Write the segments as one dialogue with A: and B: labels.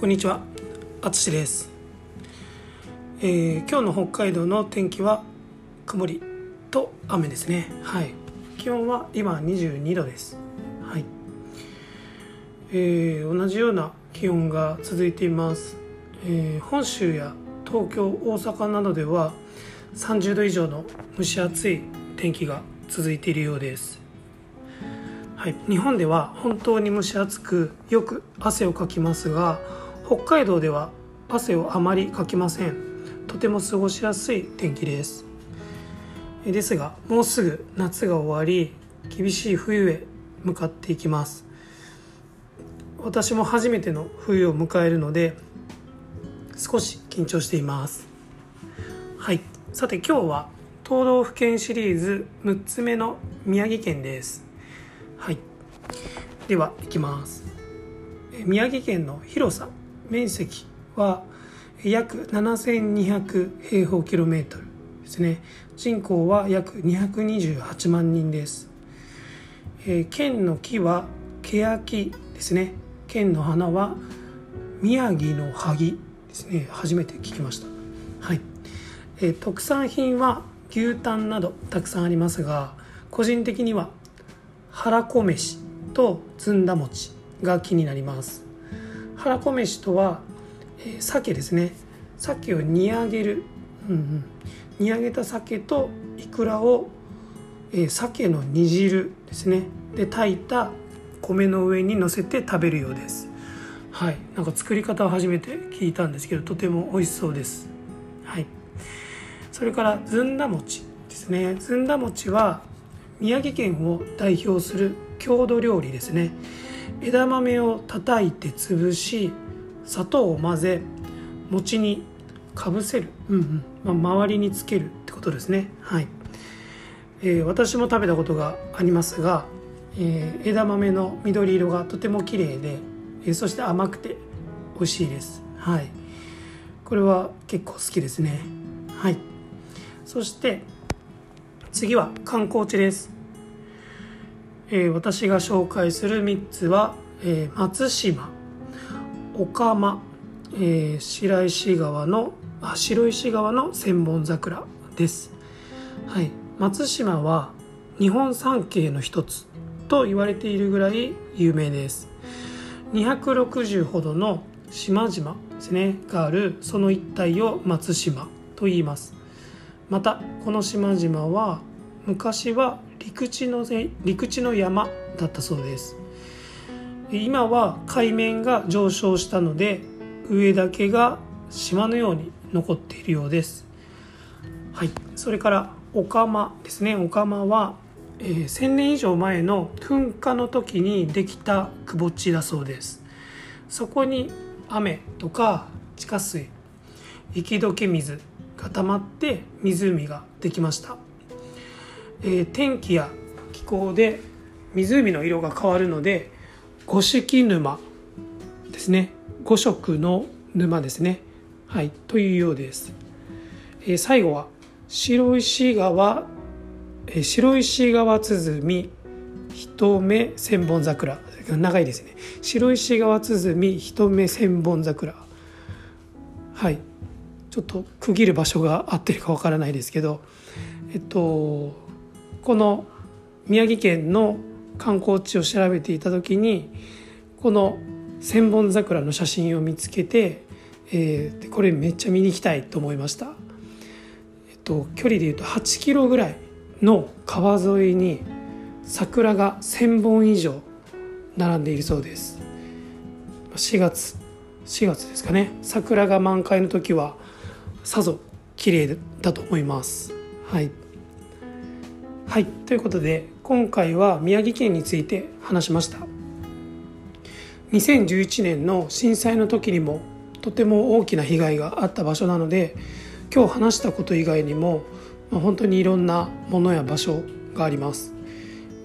A: こんにちは、あつしです、えー今日の北海道の天気は曇りと雨ですね。はい。気温は今22度です。はい。えー同じような気温が続いています。えー本州や東京、大阪などでは30度以上の蒸し暑い天気が続いているようです。はい、日本では本当に蒸し暑くよく汗をかきますが北海道では汗をあまりかきません。とても過ごしやすい天気です。えですがもうすぐ夏が終わり厳しい冬へ向かっていきます。私も初めての冬を迎えるので少し緊張しています。はい。さて今日は東道府県シリーズ6つ目の宮城県です。はい。では、いきます。宮城県の広さ、面積は約7200平方キロメートルですね。人口は約228万人です。えー県の木は欅ですね。県の花は宮城の萩ですね。初めて聞きました。はい。えー特産品は牛タンなどたくさんありますが、個人的には腹こ飯とずんだ餅が気になります腹こ飯とは、えー鮭ですね。鮭を煮上げる、うんうん、煮上げた鮭とイクラを、えー鮭の煮汁ですね。で炊いた米の上に乗せて食べるようです。はい。なんか作り方を初めて聞いたんですけどとても美味しそうです。はい。それからずんだ餅ですね。ずんだ餅は宮城県を代表する郷土料理ですね。枝豆を叩いて潰し砂糖を混ぜ餅にかぶせる、うんうん。まあ、周りにつけるってことですね。はい、えー私も食べたことがありますが、えー枝豆の緑色がとても綺麗で、えーそして甘くて美味しいです。はい。これは結構好きですね。はい。そして次は観光地です、えー私が紹介する3つは、えー松島岡間、えー白石川のあ白石川の千本桜です、はい、松島は日本三景の一つと言われているぐらい有名です。260ほどの島々ですねがあるその一帯を松島と言います。またこの島々は昔は陸地の陸地の山だったそうです。今は海面が上昇したので上だけが島のように残っているようです。はい。それからオカマですね。オカマは、えー1000年以上前の噴火の時にできた窪地だそうです。そこに雨とか地下水雪解け水が溜まって湖ができました、え天気や気候で湖の色が変わるので五色沼ですね。五色の沼ですね。はいというようです、え最後は白石川、え白石川鼓一目千本桜。長いですね。白石川鼓一目千本桜。はい。ちょっと区切る場所が合ってるかわからないですけどえっとこの宮城県の観光地を調べていた時にこの千本桜の写真を見つけて、えーこれめっちゃ見に行きたいと思いました、えっと、距離でいうと8キロぐらいの川沿いに桜が1,000本以上並んでいるそうです。4月4月ですかね。桜が満開の時はさぞ綺麗だと思います。はい。はい。ということで今回は宮城県について話しました。2011年の震災の時にもとても大きな被害があった場所なので今日話したこと以外にも、まあ本当にいろんなものや場所があります、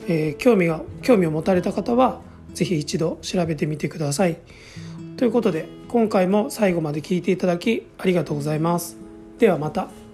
A: えー興味が興味を持たれた方は是非一度調べてみてください。ということで今回も最後まで聞いていただきありがとうございます。ではまた。